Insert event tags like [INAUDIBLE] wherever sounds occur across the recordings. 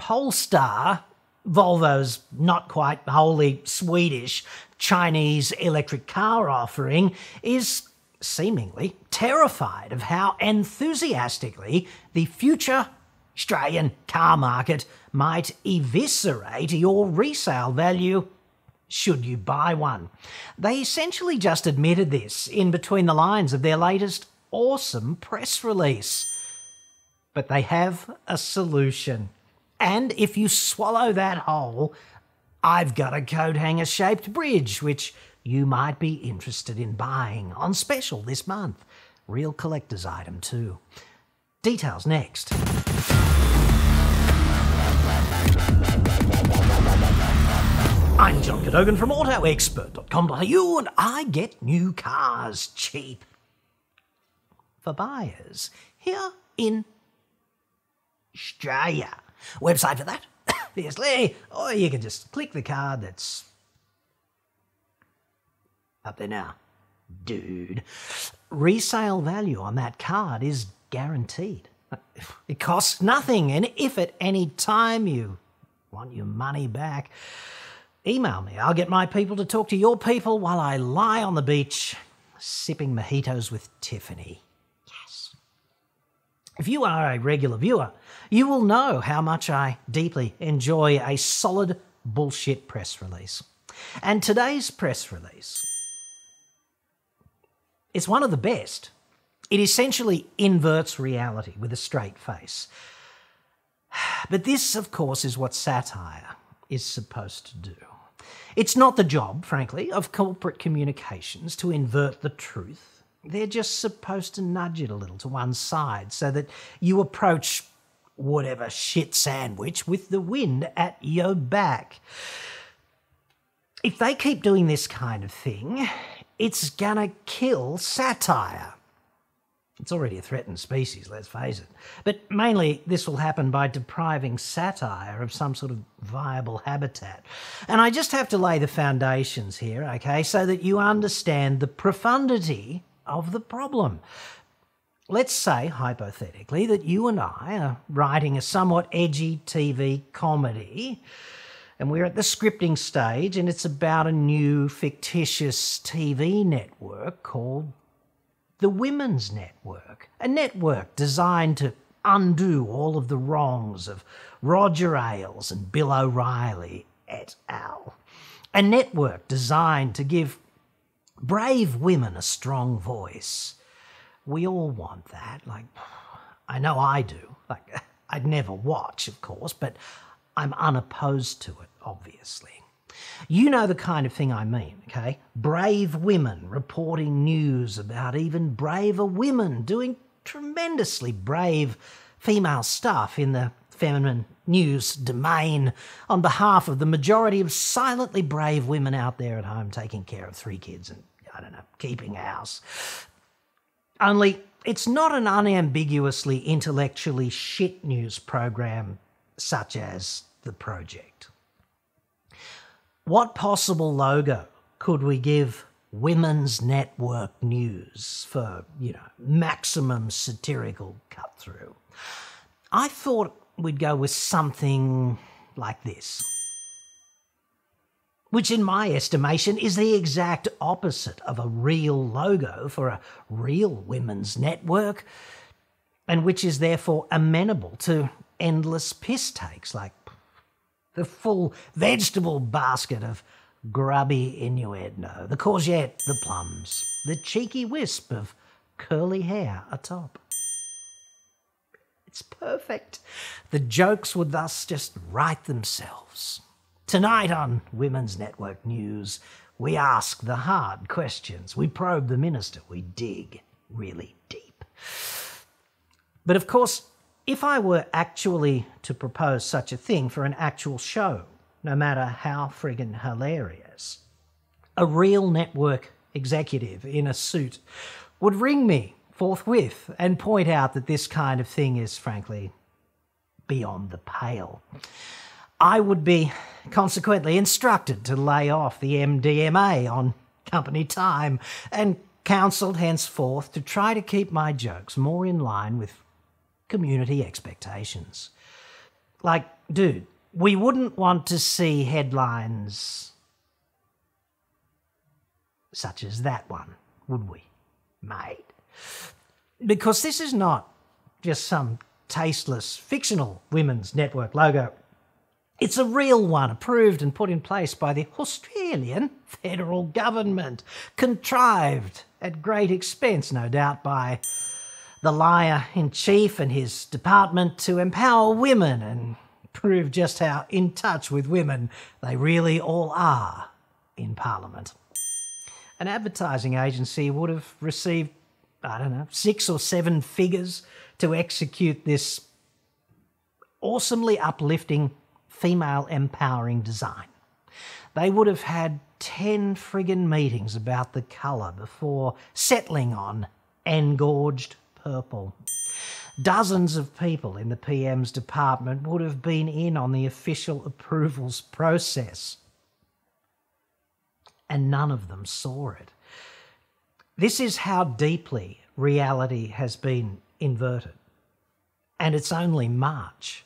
Polestar, Volvo's not quite wholly Swedish Chinese electric car offering, is seemingly terrified of how enthusiastically the future Australian car market might eviscerate your resale value should you buy one. They essentially just admitted this in between the lines of their latest awesome press release. But they have a solution. And if you swallow that whole, I've got a coat hanger shaped bridge, which you might be interested in buying on special this month. Real collector's item, too. Details next. I'm John Cadogan from AutoExpert.com.au and I get new cars cheap. For buyers here in Australia. Website for that, [COUGHS] obviously, or you can just click the card that's up there now. Dude, resale value on that card is guaranteed. [LAUGHS] It costs nothing, and if at any time you want your money back, email me. I'll get my people to talk to your people while I lie on the beach sipping mojitos with Tiffany. If you are a regular viewer, you will know how much I deeply enjoy a solid bullshit press release. And today's press release is one of the best. It essentially inverts reality with a straight face. But this, of course, is what satire is supposed to do. It's not the job, frankly, of corporate communications to invert the truth. They're just supposed to nudge it a little to one side so that you approach whatever shit sandwich with the wind at your back. If they keep doing this kind of thing, it's gonna kill satire. It's already a threatened species, let's face it. But mainly, this will happen by depriving satire of some sort of viable habitat. And I just have to lay the foundations here, okay, so that you understand the profundity of the problem. Let's say, hypothetically, that you and I are writing a somewhat edgy TV comedy, and we're at the scripting stage, and it's about a new fictitious TV network called the Women's Network, a network designed to undo all of the wrongs of Roger Ailes and Bill O'Reilly et al. A network designed to give brave women a strong voice. We all want that. Like, I know I do. Like, [LAUGHS] I'd never watch, of course, but I'm unopposed to it, obviously. You know the kind of thing I mean, okay? Brave women reporting news about even braver women doing tremendously brave female stuff in the feminine news domain on behalf of the majority of silently brave women out there at home taking care of three kids and, I don't know, keeping house. Only it's not an unambiguously intellectually shit news program such as The Project. What possible logo could we give Women's Network News for, you know, maximum satirical cut through? I thought we'd go with something like this. Which, in my estimation, is the exact opposite of a real logo for a real women's network, and which is therefore amenable to endless piss takes like the full vegetable basket of grubby innuendo, the courgette, the plums, the cheeky wisp of curly hair atop. It's perfect. The jokes would thus just write themselves. Tonight on Women's Network News, we ask the hard questions. We probe the minister. We dig really deep. But of course, if I were actually to propose such a thing for an actual show, no matter how friggin' hilarious, a real network executive in a suit would ring me forthwith and point out that this kind of thing is, frankly, beyond the pale. I would be consequently instructed to lay off the MDMA on company time and counselled henceforth to try to keep my jokes more in line with community expectations. Like dude, we wouldn't want to see headlines such as that one, would we, mate? Because this is not just some tasteless fictional women's network logo. It's a real one, approved and put in place by the Australian [LAUGHS] federal government, contrived at great expense, no doubt, by the liar in chief and his department to empower women and prove just how in touch with women they really all are in Parliament. An advertising agency would have received, I don't know, six or seven figures to execute this awesomely uplifting female empowering design. They would have had 10 friggin' meetings about the colour before settling on engorged purple. Dozens of people in the PM's department would have been in on the official [LAUGHS] approvals process. And none of them saw it. This is how deeply reality has been inverted. And it's only March.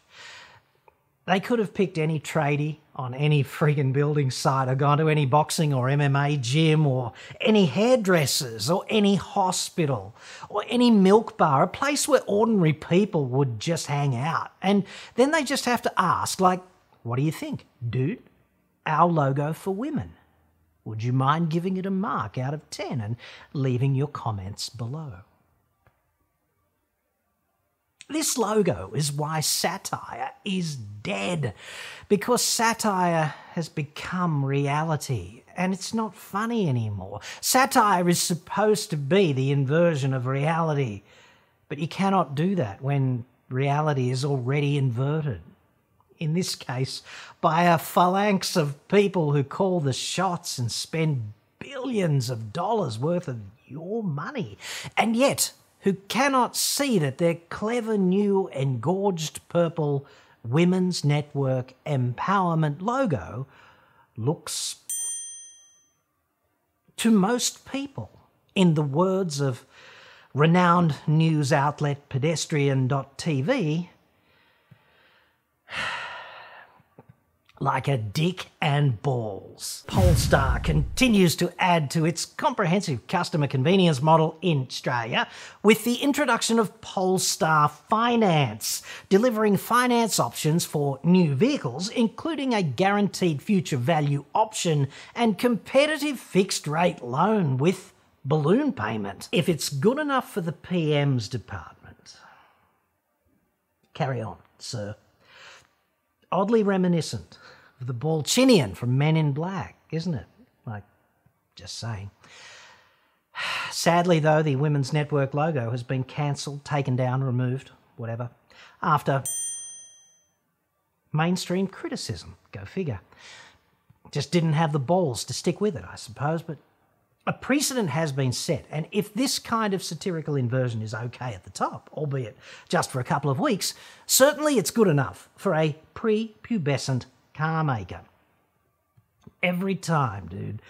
They could have picked any tradie on any friggin' building site or gone to any boxing or MMA gym or any hairdressers or any hospital or any milk bar, a place where ordinary people would just hang out. And then they just have to ask, like, what do you think, dude? Our logo for women. Would you mind giving it a mark out of 10 and leaving your comments below? This logo is why satire is dead, because satire has become reality and it's not funny anymore. Satire is supposed to be the inversion of reality, but you cannot do that when reality is already inverted. In this case, by a phalanx of people who call the shots and spend billions of dollars worth of your money. And yet, who cannot see that their clever new engorged purple Women's Network Empowerment logo looks, to most people, in the words of renowned news outlet pedestrian.tv, like a dick and balls. Polestar continues to add to its comprehensive customer convenience model in Australia with the introduction of Polestar Finance, delivering finance options for new vehicles, including a guaranteed future value option and competitive fixed rate loan with balloon payment. If it's good enough for the PM's department, carry on, sir. Oddly reminiscent the Balchinian from Men in Black, isn't it? Like, just saying. [SIGHS] Sadly, though, the Women's Network logo has been cancelled, taken down, removed, whatever, after mainstream criticism. Go figure. Just didn't have the balls to stick with it, I suppose, but a precedent has been set, and if this kind of satirical inversion is okay at the top, albeit just for a couple of weeks, certainly it's good enough for a pre-pubescent car maker. Every time, dude,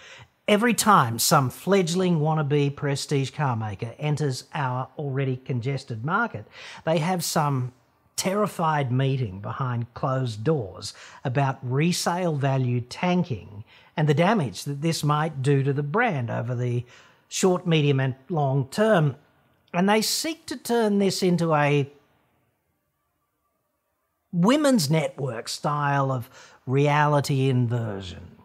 every time some fledgling wannabe prestige car maker enters our already congested market, they have some terrified meeting behind closed doors about resale value tanking and the damage that this might do to the brand over the short, medium, and long term. And they seek to turn this into a women's network style of reality inversion.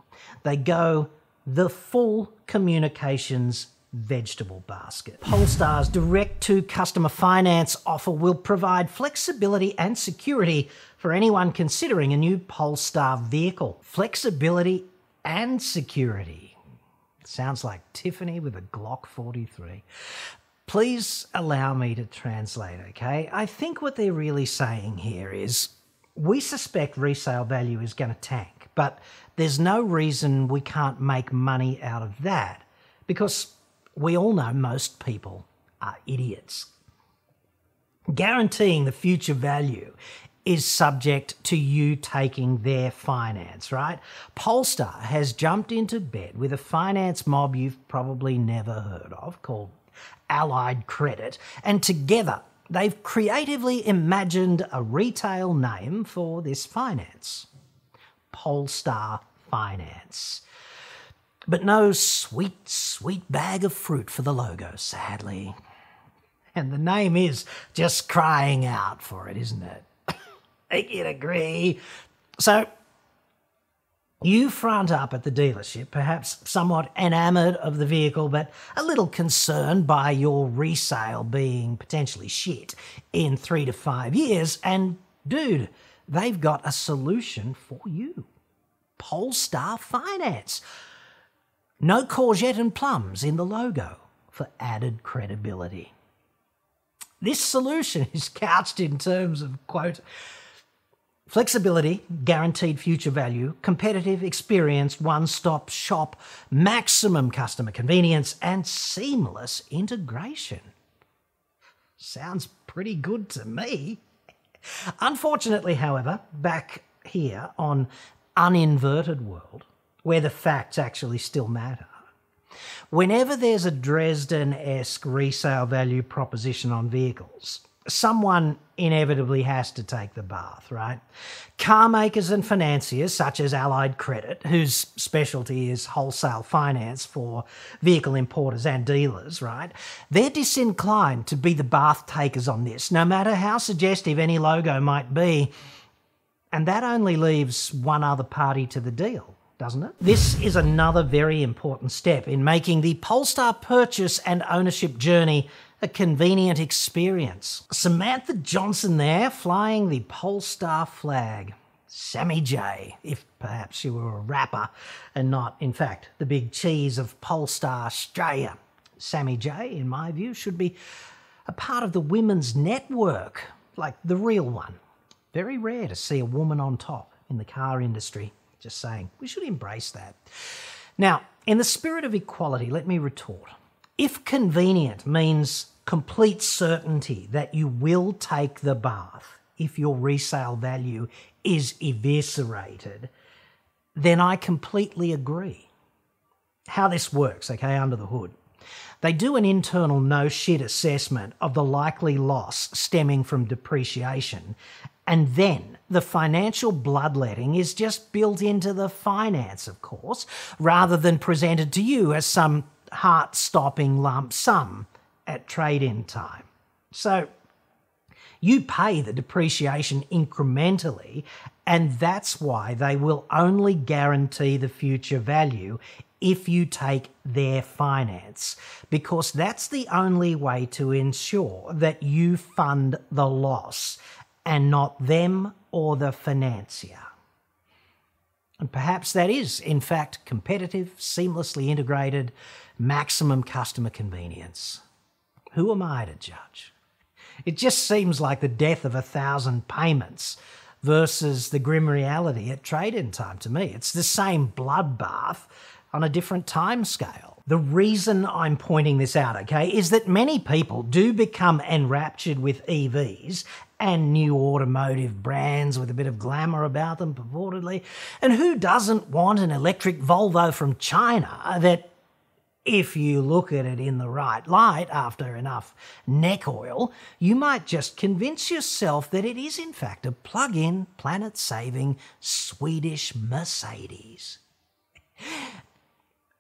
They go the full communications vegetable basket. Polestar's direct to customer finance offer will provide flexibility and security for anyone considering a new Polestar vehicle. Flexibility and security. Sounds like Tiffany with a Glock 43. Please allow me to translate, okay? I think what they're really saying here is we suspect resale value is going to tank, but there's no reason we can't make money out of that because we all know most people are idiots. Guaranteeing the future value is subject to you taking their finance, right? Polestar has jumped into bed with a finance mob you've probably never heard of called Allied Credit, and together they've creatively imagined a retail name for this finance Polestar Finance. But no sweet, sweet bag of fruit for the logo, sadly. And the name is just crying out for it, isn't it? [COUGHS] I can agree. So, you front up at the dealership, perhaps somewhat enamoured of the vehicle, but a little concerned by your resale being potentially shit in three to five years, and dude, they've got a solution for you Polestar Finance. No courgette and plums in the logo for added credibility. This solution [LAUGHS] is couched in terms of, quote, flexibility, guaranteed future value, competitive experience, one stop shop, maximum customer convenience, and seamless integration. Sounds pretty good to me. Unfortunately, however, back here on Uninverted World, where the facts actually still matter. Whenever there's a Dresden esque resale value proposition on vehicles, someone inevitably has to take the bath, right? Car makers and financiers, such as Allied Credit, whose specialty is wholesale finance for vehicle importers and dealers, right? They're disinclined to be the bath takers on this, no matter how suggestive any logo might be. And that only leaves one other party to the deal doesn't it? This is another very important step in making the Polestar purchase and ownership journey a convenient experience. Samantha Johnson there flying the Polestar flag. Sammy J, if perhaps you were a rapper and not, in fact, the big cheese of Polestar Australia. Sammy J, in my view, should be a part of the women's network, like the real one. Very rare to see a woman on top in the car industry. Just saying, we should embrace that. Now, in the spirit of equality, let me retort. If convenient means complete certainty that you will take the bath if your resale value is eviscerated, then I completely agree. How this works, okay, under the hood. They do an internal no shit assessment of the likely loss stemming from depreciation and then the financial bloodletting is just built into the finance, of course, rather than presented to you as some heart stopping lump sum at trade in time. So you pay the depreciation incrementally, and that's why they will only guarantee the future value if you take their finance, because that's the only way to ensure that you fund the loss and not them or the financier. And perhaps that is, in fact, competitive, seamlessly integrated, maximum customer convenience. Who am I to judge? It just seems like the death of a thousand payments versus the grim reality at trade in time to me. It's the same bloodbath on a different time scale. The reason I'm pointing this out, okay, is that many people do become enraptured with EVs and new automotive brands with a bit of glamour about them, purportedly. And who doesn't want an electric Volvo from China that, if you look at it in the right light after enough neck oil, you might just convince yourself that it is, in fact, a plug in, planet saving Swedish Mercedes?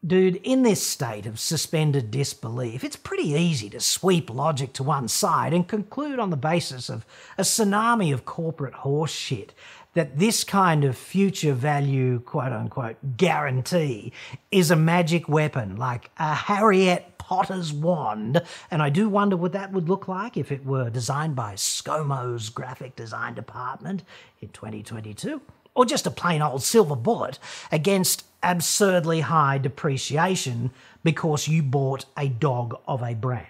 Dude, in this state of suspended disbelief, it's pretty easy to sweep logic to one side and conclude on the basis of a tsunami of corporate horseshit that this kind of future value, quote unquote, guarantee is a magic weapon like a Harriet Potter's wand. And I do wonder what that would look like if it were designed by ScoMo's graphic design department in 2022 or just a plain old silver bullet against absurdly high depreciation because you bought a dog of a brand.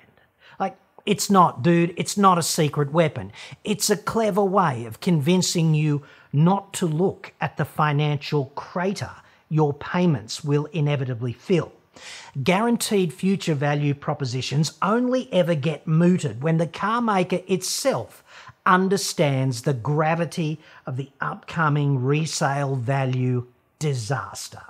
Like, it's not, dude, it's not a secret weapon. It's a clever way of convincing you not to look at the financial crater your payments will inevitably fill. Guaranteed future value propositions only ever get mooted when the car maker itself understands the gravity of the upcoming resale value disaster.